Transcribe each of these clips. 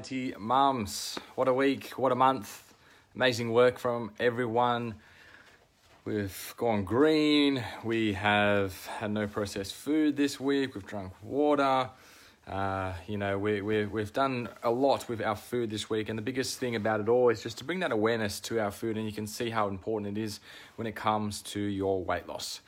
Mums, what a week, what a month. Amazing work from everyone. We've gone green. We have had no processed food this week. We've drunk water. Uh, you know, we, we, we've done a lot with our food this week. And the biggest thing about it all is just to bring that awareness to our food. And you can see how important it is when it comes to your weight loss.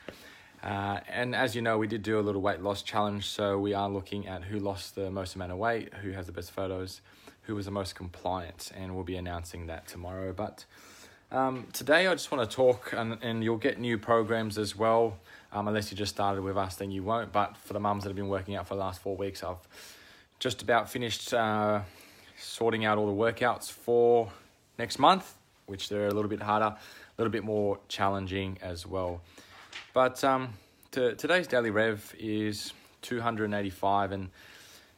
Uh, and as you know, we did do a little weight loss challenge. So we are looking at who lost the most amount of weight, who has the best photos, who was the most compliant. And we'll be announcing that tomorrow. But um, today, I just want to talk, and, and you'll get new programs as well. Um, unless you just started with us, then you won't. But for the mums that have been working out for the last four weeks, I've just about finished uh, sorting out all the workouts for next month, which they're a little bit harder, a little bit more challenging as well. But um, to, today's daily rev is 285, and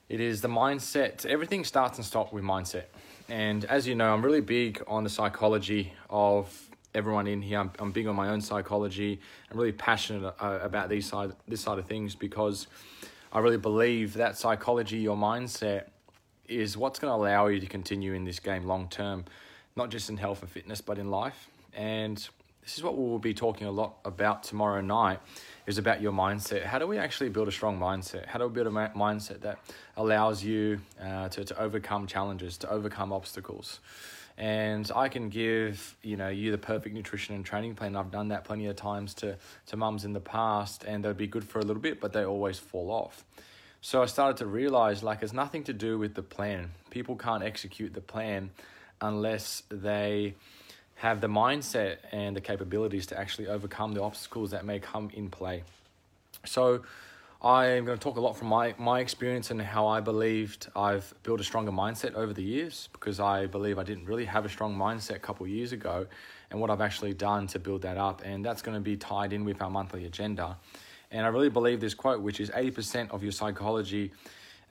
it is the mindset. Everything starts and stops with mindset. And as you know, I'm really big on the psychology of everyone in here. I'm, I'm big on my own psychology. I'm really passionate uh, about these side this side of things because I really believe that psychology, your mindset, is what's going to allow you to continue in this game long term, not just in health and fitness, but in life. And this is what we will be talking a lot about tomorrow night is about your mindset. How do we actually build a strong mindset? How do we build a mindset that allows you uh, to, to overcome challenges, to overcome obstacles? And I can give you know you the perfect nutrition and training plan. I've done that plenty of times to to mums in the past, and they'd be good for a little bit, but they always fall off. So I started to realize like it's nothing to do with the plan. People can't execute the plan unless they have the mindset and the capabilities to actually overcome the obstacles that may come in play. So, I'm going to talk a lot from my, my experience and how I believed I've built a stronger mindset over the years because I believe I didn't really have a strong mindset a couple years ago and what I've actually done to build that up. And that's going to be tied in with our monthly agenda. And I really believe this quote, which is 80% of your psychology,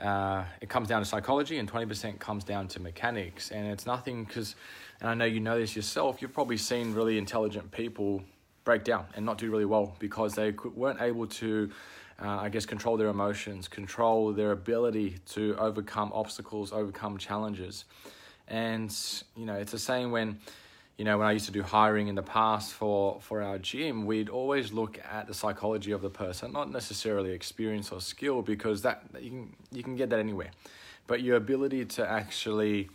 uh, it comes down to psychology and 20% comes down to mechanics. And it's nothing because and I know you know this yourself, you've probably seen really intelligent people break down and not do really well because they weren't able to, uh, I guess, control their emotions, control their ability to overcome obstacles, overcome challenges. And, you know, it's the same when, you know, when I used to do hiring in the past for, for our gym, we'd always look at the psychology of the person, not necessarily experience or skill, because that you can, you can get that anywhere. But your ability to actually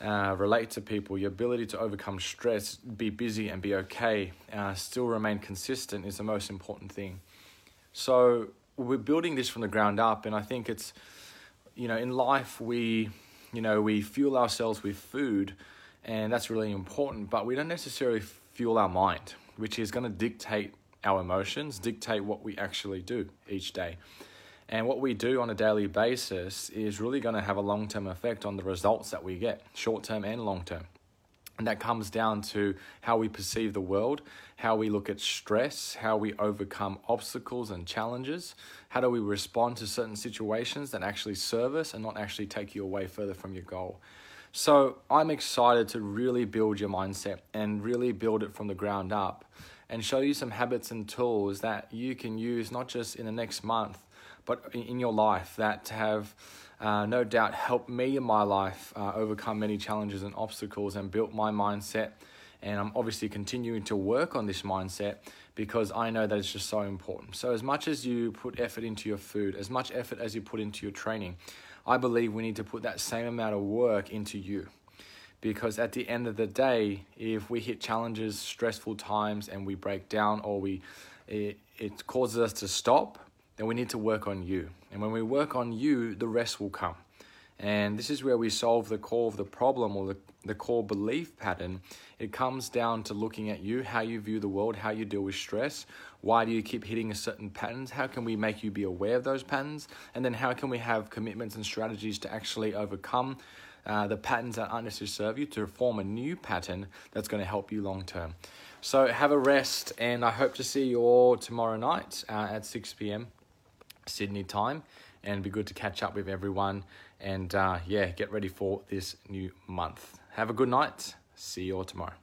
uh, relate to people, your ability to overcome stress, be busy and be okay, uh, still remain consistent is the most important thing. So we're building this from the ground up, and I think it's, you know, in life we, you know, we fuel ourselves with food, and that's really important. But we don't necessarily fuel our mind, which is going to dictate our emotions, dictate what we actually do each day. And what we do on a daily basis is really going to have a long term effect on the results that we get, short term and long term. And that comes down to how we perceive the world, how we look at stress, how we overcome obstacles and challenges, how do we respond to certain situations that actually serve us and not actually take you away further from your goal. So I'm excited to really build your mindset and really build it from the ground up and show you some habits and tools that you can use not just in the next month, but in your life that have uh, no doubt helped me in my life uh, overcome many challenges and obstacles and built my mindset. And I'm obviously continuing to work on this mindset because I know that it's just so important. So, as much as you put effort into your food, as much effort as you put into your training, I believe we need to put that same amount of work into you. Because at the end of the day, if we hit challenges, stressful times, and we break down or we it, it causes us to stop, then we need to work on you. And when we work on you, the rest will come. And this is where we solve the core of the problem or the, the core belief pattern. It comes down to looking at you, how you view the world, how you deal with stress. Why do you keep hitting certain patterns? How can we make you be aware of those patterns? And then how can we have commitments and strategies to actually overcome uh, the patterns that aren't necessarily serve you to form a new pattern that's going to help you long term. So have a rest, and I hope to see you all tomorrow night uh, at 6 p.m. Sydney time, and be good to catch up with everyone. And uh, yeah, get ready for this new month. Have a good night. See you all tomorrow.